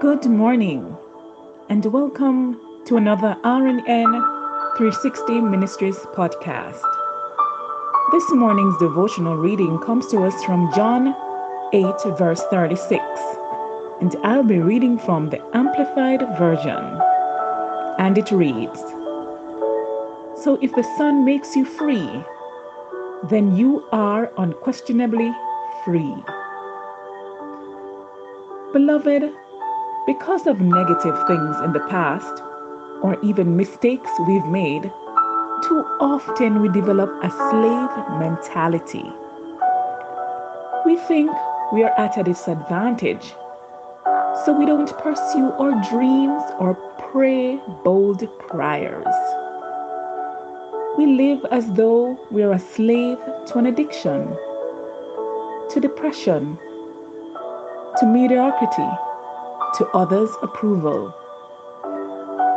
Good morning and welcome to another RNN 360 Ministries podcast. This morning's devotional reading comes to us from John 8, verse 36, and I'll be reading from the Amplified Version. And it reads So if the Son makes you free, then you are unquestionably free. Beloved, because of negative things in the past, or even mistakes we've made, too often we develop a slave mentality. We think we are at a disadvantage, so we don't pursue our dreams or pray bold prayers. We live as though we are a slave to an addiction, to depression, to mediocrity to others' approval.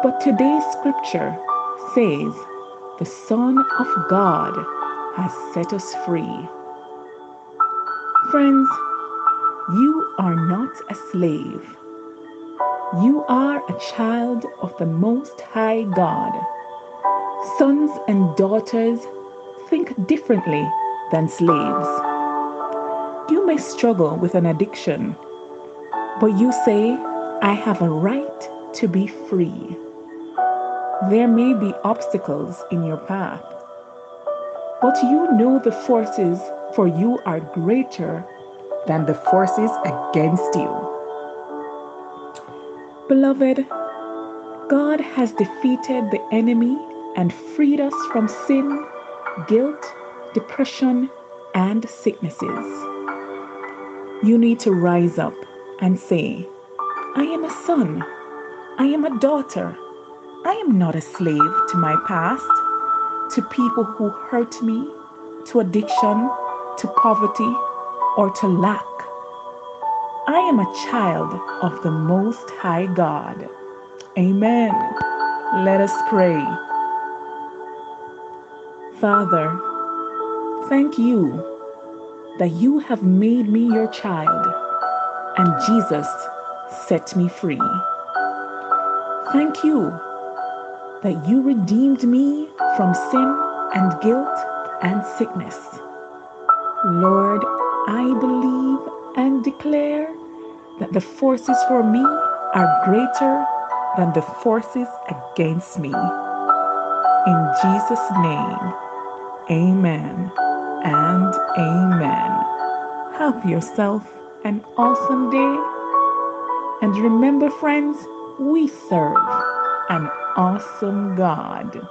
But today's scripture says the Son of God has set us free. Friends, you are not a slave. You are a child of the Most High God. Sons and daughters think differently than slaves. You may struggle with an addiction but you say, I have a right to be free. There may be obstacles in your path, but you know the forces for you are greater than the forces against you. Beloved, God has defeated the enemy and freed us from sin, guilt, depression, and sicknesses. You need to rise up and say, I am a son, I am a daughter, I am not a slave to my past, to people who hurt me, to addiction, to poverty, or to lack. I am a child of the Most High God. Amen. Let us pray. Father, thank you that you have made me your child and Jesus set me free. Thank you that you redeemed me from sin and guilt and sickness. Lord, I believe and declare that the forces for me are greater than the forces against me. In Jesus' name, amen and amen. Have yourself an awesome day. And remember, friends, we serve an awesome God.